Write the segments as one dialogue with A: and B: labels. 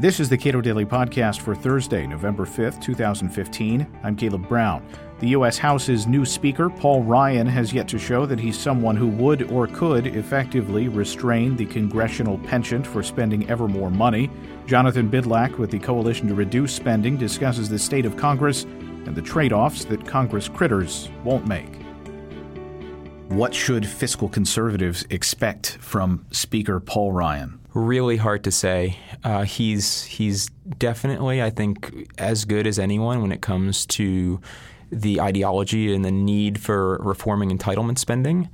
A: This is the Cato Daily Podcast for Thursday, November 5th, 2015. I'm Caleb Brown. The U.S. House's new Speaker, Paul Ryan, has yet to show that he's someone who would or could effectively restrain the congressional penchant for spending ever more money. Jonathan Bydlak with the Coalition to Reduce Spending discusses the state of Congress and the trade offs that Congress critters won't make. What should fiscal conservatives expect from Speaker Paul Ryan?
B: Really hard to say. Uh, he's he's definitely, I think, as good as anyone when it comes to the ideology and the need for reforming entitlement spending.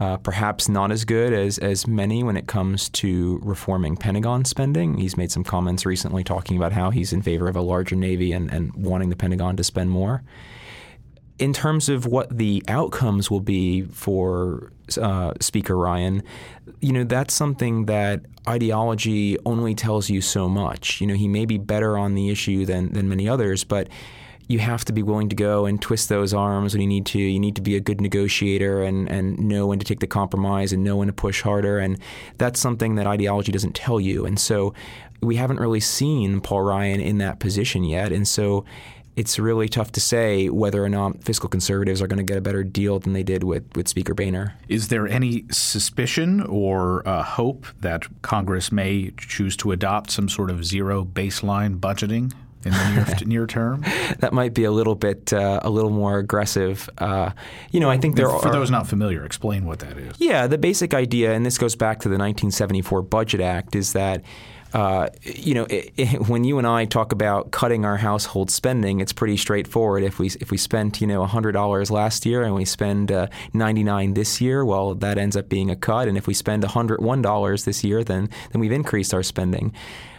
B: Uh, perhaps not as good as, as many when it comes to reforming Pentagon spending. He's made some comments recently talking about how he's in favor of a larger Navy and, and wanting the Pentagon to spend more in terms of what the outcomes will be for uh, Speaker Ryan, you know, that's something that ideology only tells you so much. You know, he may be better on the issue than, than many others, but you have to be willing to go and twist those arms when you need to. You need to be a good negotiator and, and know when to take the compromise and know when to push harder. And that's something that ideology doesn't tell you. And so we haven't really seen Paul Ryan in that position yet. And so it's really tough to say whether or not fiscal conservatives are going to get a better deal than they did with, with Speaker Boehner.
A: Is there any suspicion or uh, hope that Congress may choose to adopt some sort of zero baseline budgeting? in the near, near term?
B: That might be a little bit uh, a little more aggressive. Uh, you know, I think there
A: for
B: are,
A: those not familiar, explain what that is.
B: Yeah, the basic idea, and this goes back to the 1974 Budget Act, is that uh, you know, it, it, when you and I talk about cutting our household spending, it's pretty straightforward. If we if we spent you know hundred dollars last year and we spend uh, ninety nine this year, well, that ends up being a cut. And if we spend hundred one dollars this year, then then we've increased our spending.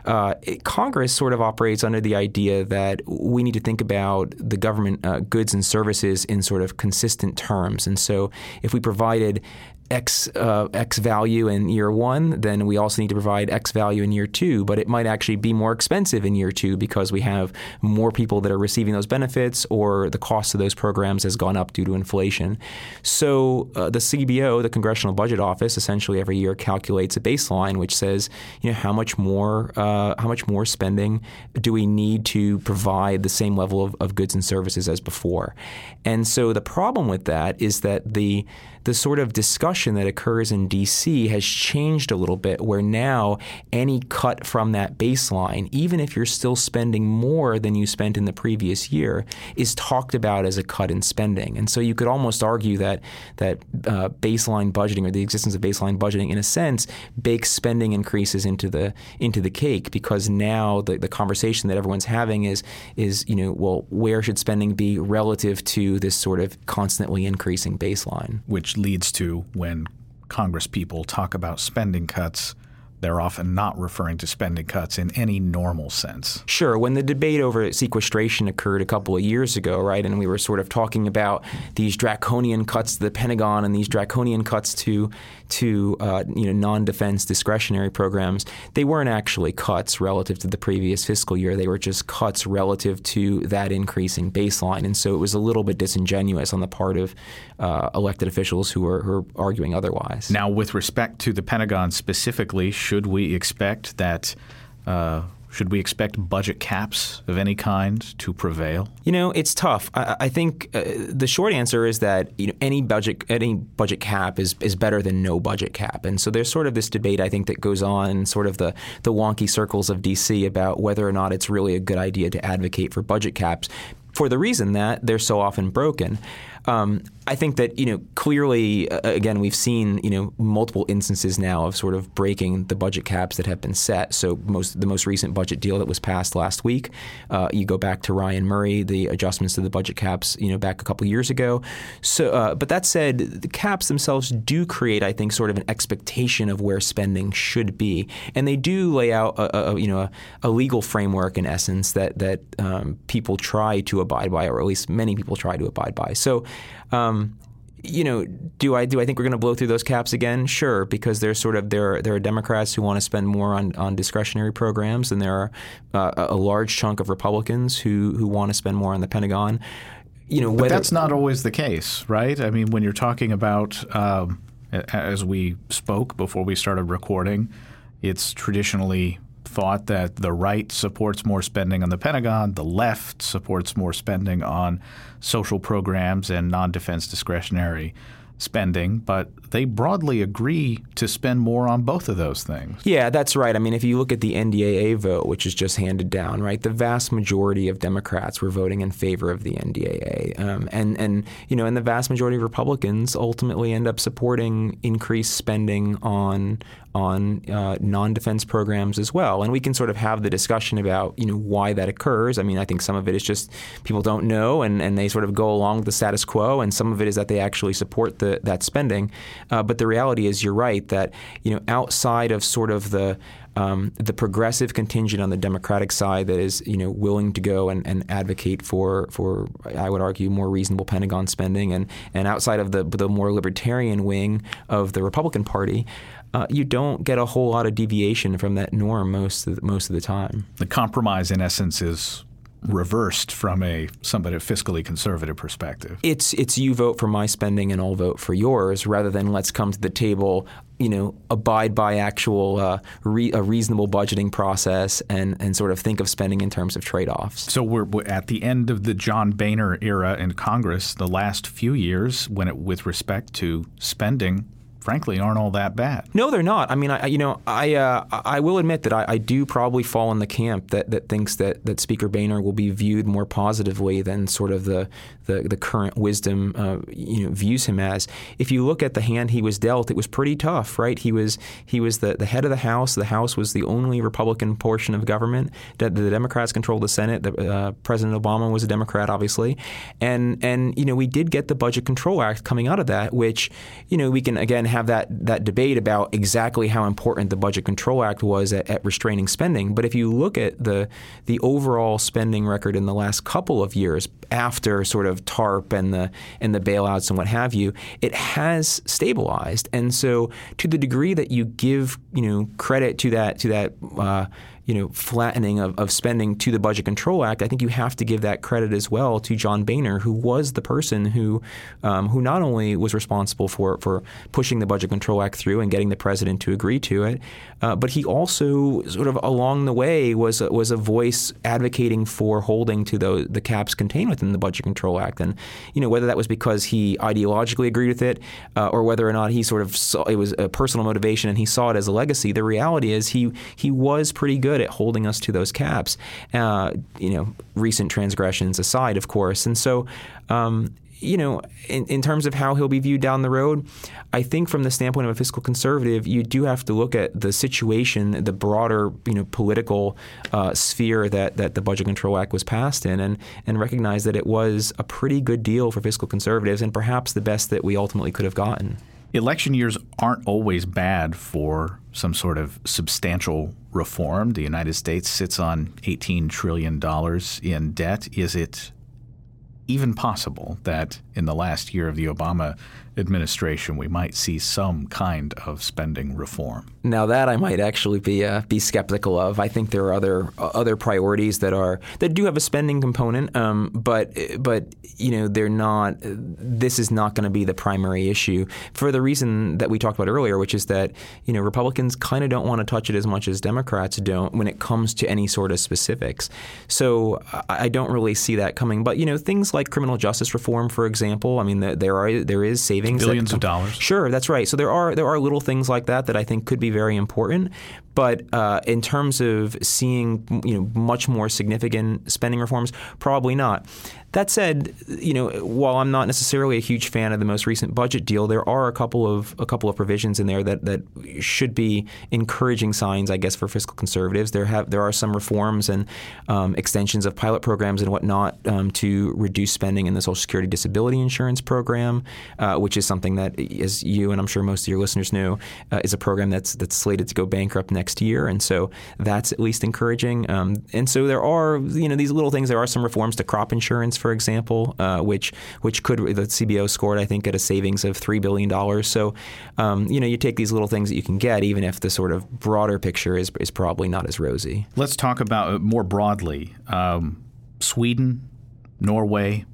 B: Uh, it, Congress sort of operates under the idea that we need to think about the government uh, goods and services in sort of consistent terms. And so, if we provided X uh, X value in year one, then we also need to provide X value in year two. But it might actually be more expensive in year two because we have more people that are receiving those benefits, or the cost of those programs has gone up due to inflation. So uh, the CBO, the Congressional Budget Office, essentially every year calculates a baseline which says, you know, how much more uh, how much more spending do we need to provide the same level of, of goods and services as before? And so the problem with that is that the the sort of discussion that occurs in DC has changed a little bit, where now any cut from that baseline, even if you're still spending more than you spent in the previous year, is talked about as a cut in spending. And so you could almost argue that that uh, baseline budgeting or the existence of baseline budgeting, in a sense, bakes spending increases into the into the cake because now the, the conversation that everyone's having is is you know well where should spending be relative to this sort of constantly increasing baseline,
A: which leads to when Congress people talk about spending cuts, they're often not referring to spending cuts in any normal sense.
B: Sure. When the debate over sequestration occurred a couple of years ago, right, and we were sort of talking about these draconian cuts to the Pentagon and these draconian cuts to to uh, you know non-defense discretionary programs, they weren't actually cuts relative to the previous fiscal year. They were just cuts relative to that increasing baseline, and so it was a little bit disingenuous on the part of uh, elected officials who are, who are arguing otherwise.
A: Now, with respect to the Pentagon specifically should we expect that? Uh, should we expect budget caps of any kind to prevail?
B: You know, it's tough. I, I think uh, the short answer is that you know any budget any budget cap is is better than no budget cap, and so there's sort of this debate I think that goes on in sort of the the wonky circles of D.C. about whether or not it's really a good idea to advocate for budget caps for the reason that they're so often broken. Um, I think that you know clearly, uh, again, we've seen you know multiple instances now of sort of breaking the budget caps that have been set. So most the most recent budget deal that was passed last week, uh, you go back to Ryan Murray, the adjustments to the budget caps, you know, back a couple years ago. So, uh, but that said, the caps themselves do create, I think, sort of an expectation of where spending should be, and they do lay out a, a you know a, a, legal framework in essence that that um, people try to abide by, or at least many people try to abide by. So. Um, you know, do I do I think we're going to blow through those caps again? Sure, because there's sort of there there are Democrats who want to spend more on, on discretionary programs, and there are uh, a large chunk of Republicans who who want to spend more on the Pentagon. You know,
A: but that's not always the case, right? I mean, when you're talking about, um, as we spoke before we started recording, it's traditionally thought that the right supports more spending on the Pentagon, the left supports more spending on social programs and non defense discretionary spending, but they broadly agree to spend more on both of those things.
B: Yeah, that's right. I mean, if you look at the NDAA vote, which is just handed down, right, the vast majority of Democrats were voting in favor of the NDAA, um, and and you know, and the vast majority of Republicans ultimately end up supporting increased spending on on uh, non-defense programs as well. And we can sort of have the discussion about you know why that occurs. I mean, I think some of it is just people don't know and, and they sort of go along with the status quo, and some of it is that they actually support the, that spending. Uh, but the reality is, you're right that you know outside of sort of the um, the progressive contingent on the Democratic side that is, you know, willing to go and, and, advocate for, for, I would argue, more reasonable Pentagon spending, and, and outside of the, the more libertarian wing of the Republican Party, uh, you don't get a whole lot of deviation from that norm most of the, most of the time.
A: The compromise, in essence, is reversed from a somewhat fiscally conservative perspective.
B: It's it's you vote for my spending and I'll vote for yours, rather than let's come to the table, you know, abide by actual uh, re, a reasonable budgeting process and and sort of think of spending in terms of trade offs.
A: So we're, we're at the end of the John Boehner era in Congress. The last few years, when it with respect to spending frankly aren't all that bad.
B: No, they're not. I mean, I, you know, I uh, I will admit that I, I, do probably fall in the camp that, that thinks that, that Speaker Boehner will be viewed more positively than sort of the the, the current wisdom uh, you know views him as. If you look at the hand he was dealt, it was pretty tough, right? He was he was the, the head of the House. The House was the only Republican portion of government. The, the Democrats controlled the Senate. The, uh, President Obama was a Democrat, obviously, and and you know we did get the Budget Control Act coming out of that, which you know we can again have that that debate about exactly how important the Budget Control Act was at, at, restraining spending. But if you look at the the overall spending record in the last couple of years after sort of TARP and the and the bailouts and what have you, it has stabilized. And so, to the degree that you give you know credit to that to that. Uh, you know, flattening of, of spending to the Budget Control Act, I think you have to give that credit as well to John Boehner, who was the person who um, who not only was responsible for for pushing the Budget Control Act through and getting the president to agree to it, uh, but he also sort of along the way was a, was a voice advocating for holding to the the caps contained within the Budget Control Act, and you know whether that was because he ideologically agreed with it uh, or whether or not he sort of saw it was a personal motivation and he saw it as a legacy. The reality is he he was pretty good good at holding us to those caps. Uh, you know, recent transgressions aside, of course, and so. Um, you know, in, in terms of how he'll be viewed down the road, I think from the standpoint of a fiscal conservative, you do have to look at the situation, the broader, you know, political uh, sphere that, that the Budget Control Act was passed in, and and recognize that it was a pretty good deal for fiscal conservatives, and perhaps the best that we ultimately could have gotten.
A: Election years aren't always bad for some sort of substantial reform. The United States sits on $18 trillion in debt. Is it even possible that in the last year of the Obama administration, we might see some kind of spending reform.
B: Now that I might actually be uh, be skeptical of. I think there are other uh, other priorities that are that do have a spending component, um, but but you know they're not. This is not going to be the primary issue for the reason that we talked about earlier, which is that you know Republicans kind of don't want to touch it as much as Democrats don't when it comes to any sort of specifics. So I don't really see that coming. But you know things like criminal justice reform, for example. I mean there are there is savings savings,
A: billions of dollars.
B: Sure, that's right. So there are there are little things like that that I think could be very important. But uh, in terms of seeing you know much more significant spending reforms, probably not. That said, you know, while I'm not necessarily a huge fan of the most recent budget deal, there are a couple of a couple of provisions in there that, that should be encouraging signs, I guess, for fiscal conservatives. There have there are some reforms and um, extensions of pilot programs and whatnot um, to reduce spending in the Social Security Disability Insurance Program, uh, which is something that, as you and I'm sure most of your listeners know, uh, is a program that's that's slated to go bankrupt next year, and so that's at least encouraging. Um, and so there are you know these little things. There are some reforms to crop insurance for example, uh, which which could the CBO scored I think at a savings of three billion dollars. So, um, you know, you take these little things that you can get, even if the sort of broader picture is is probably not as rosy.
A: Let's talk about uh, more broadly. Um, Sweden, Norway,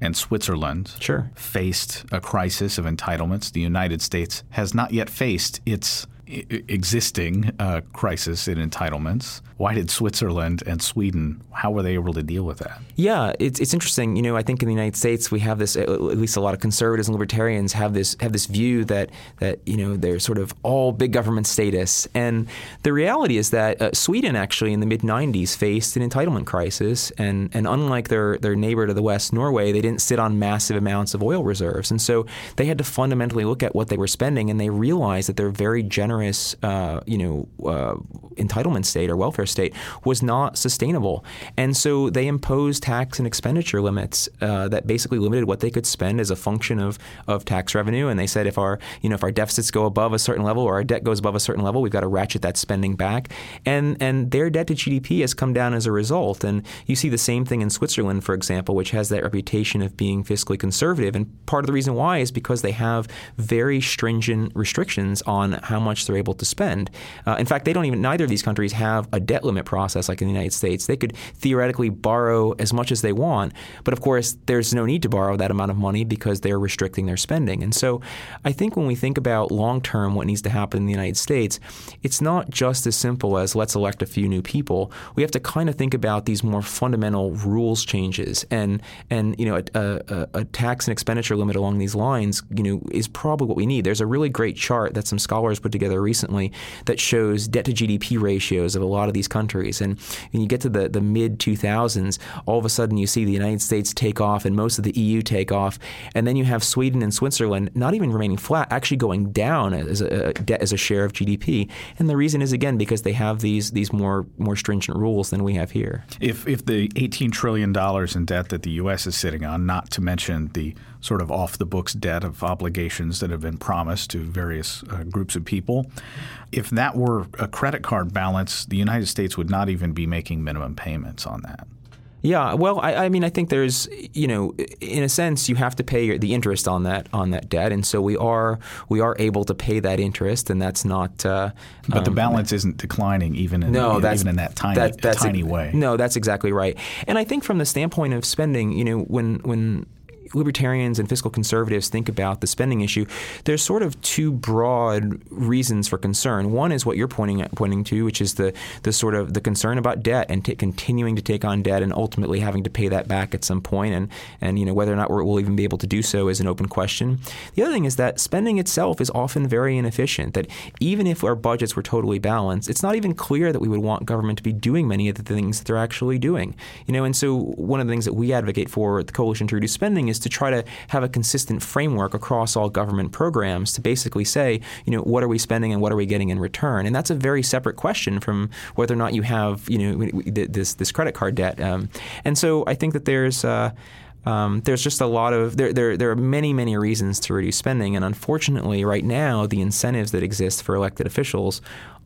A: and Switzerland
B: sure.
A: faced a crisis of entitlements. The United States has not yet faced its existing uh, crisis in entitlements. Why did Switzerland and Sweden? How were they able to deal with that?
B: Yeah, it's it's interesting. You know, I think in the United States we have this. At least a lot of conservatives and libertarians have this have this view that that you know they're sort of all big government status, and the reality is that uh, Sweden actually in the mid '90s faced an entitlement crisis, and and unlike their their neighbor to the west, Norway, they didn't sit on massive amounts of oil reserves, and so they had to fundamentally look at what they were spending, and they realized that they're very generous, uh, you know, uh, entitlement state or welfare state was not sustainable. And so they imposed tax and expenditure limits uh, that basically limited what they could spend as a function of, of tax revenue. And they said if our you know if our deficits go above a certain level or our debt goes above a certain level, we've got to ratchet that spending back. And and their debt to GDP has come down as a result. And you see the same thing in Switzerland, for example, which has that reputation of being fiscally conservative. And part of the reason why is because they have very stringent restrictions on how much they're able to spend. Uh, in fact, they don't even neither of these countries have a debt limit process like in the United States. They could theoretically borrow as much as they want, but of course, there's no need to borrow that amount of money because they're restricting their spending. And so I think when we think about long term what needs to happen in the United States, it's not just as simple as let's elect a few new people. We have to kind of think about these more fundamental rules changes and and you know a, a, a tax and expenditure limit along these lines you know is probably what we need. There's a really great chart that some scholars put together recently that shows debt to GDP ratios of a lot of these countries. And when you get to the, the mid 2000s, all of a sudden you see the United States take off and most of the EU take off. And then you have Sweden and Switzerland not even remaining flat, actually going down as a, debt as a share of GDP. And the reason is, again, because they have these, these more, more stringent rules than we have here.
A: If, if the $18 trillion in debt that the U.S. is sitting on, not to mention the sort of off the books debt of obligations that have been promised to various uh, groups of people. If that were a credit card balance, the United States would not even be making minimum payments on that.
B: Yeah, well, I, I, mean, I think there's, you know, in a sense, you have to pay the interest on that on that debt, and so we are we are able to pay that interest, and that's not. Uh,
A: but um, the balance isn't declining even in no, even in that tiny that, tiny
B: a,
A: way.
B: No, that's exactly right. And I think from the standpoint of spending, you know, when when libertarians and fiscal conservatives think about the spending issue, there's sort of two broad reasons for concern. One is what you're pointing pointing to, which is the the sort of the concern about debt and t- continuing to take on debt and ultimately having to pay that back at some point, and and you know whether or not we'll even be able to do so is an open question. The other thing is that spending itself is often very inefficient. That even if our budgets were totally balanced, it's not even clear that we would want government to be doing many of the things that they're actually doing. You know, and so one of the things that we advocate for at the Coalition to Reduce Spending is to try to have a consistent framework across all government programs to basically say, you know, what are we spending and what are we getting in return? And that's a very separate question from whether or not you have, you know, this this credit card debt. Um, and so I think that there's. Uh, um, there's just a lot of there, there there are many many reasons to reduce spending and unfortunately right now the incentives that exist for elected officials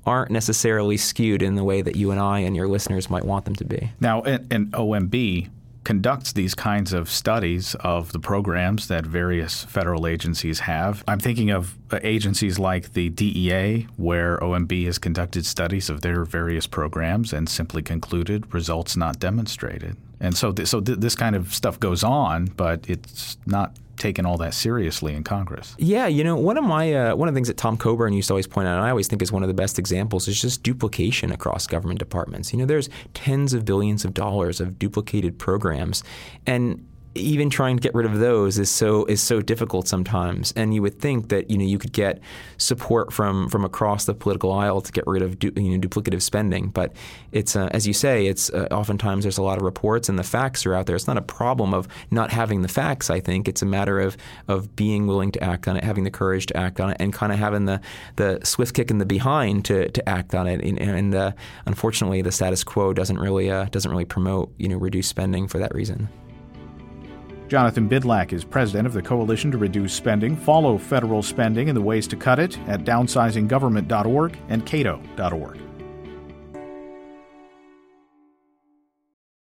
B: aren't necessarily skewed in the way that you and I and your listeners might want them to be.
A: Now, in, OMB, conducts these kinds of studies of the programs that various federal agencies have. I'm thinking of uh, agencies like the DEA, where OMB has conducted studies of their various programs and simply concluded results not demonstrated. And so, th- so th- this kind of stuff goes on, but it's not taken all that seriously in Congress.
B: Yeah, you know, one of my uh, one of the things that Tom Coburn used to always point out, and I always think is one of the best examples, is just duplication across government departments. You know, there's tens of billions of dollars of duplicated programs, and even trying to get rid of those is so is so difficult sometimes. And you would think that you know you could get support from from across the political aisle to get rid of du, you know, duplicative spending. But it's uh, as you say, it's uh, oftentimes there's a lot of reports and the facts are out there. It's not a problem of not having the facts. I think it's a matter of of being willing to act on it, having the courage to act on it, and kind of having the the swift kick in the behind to, to act on it. And, and unfortunately, the status quo doesn't really uh, doesn't really promote you know reduced spending for that reason.
A: Jonathan Bydlak is president of the Coalition to Reduce Spending. Follow federal spending and the ways to cut it at downsizinggovernment.org and cato.org.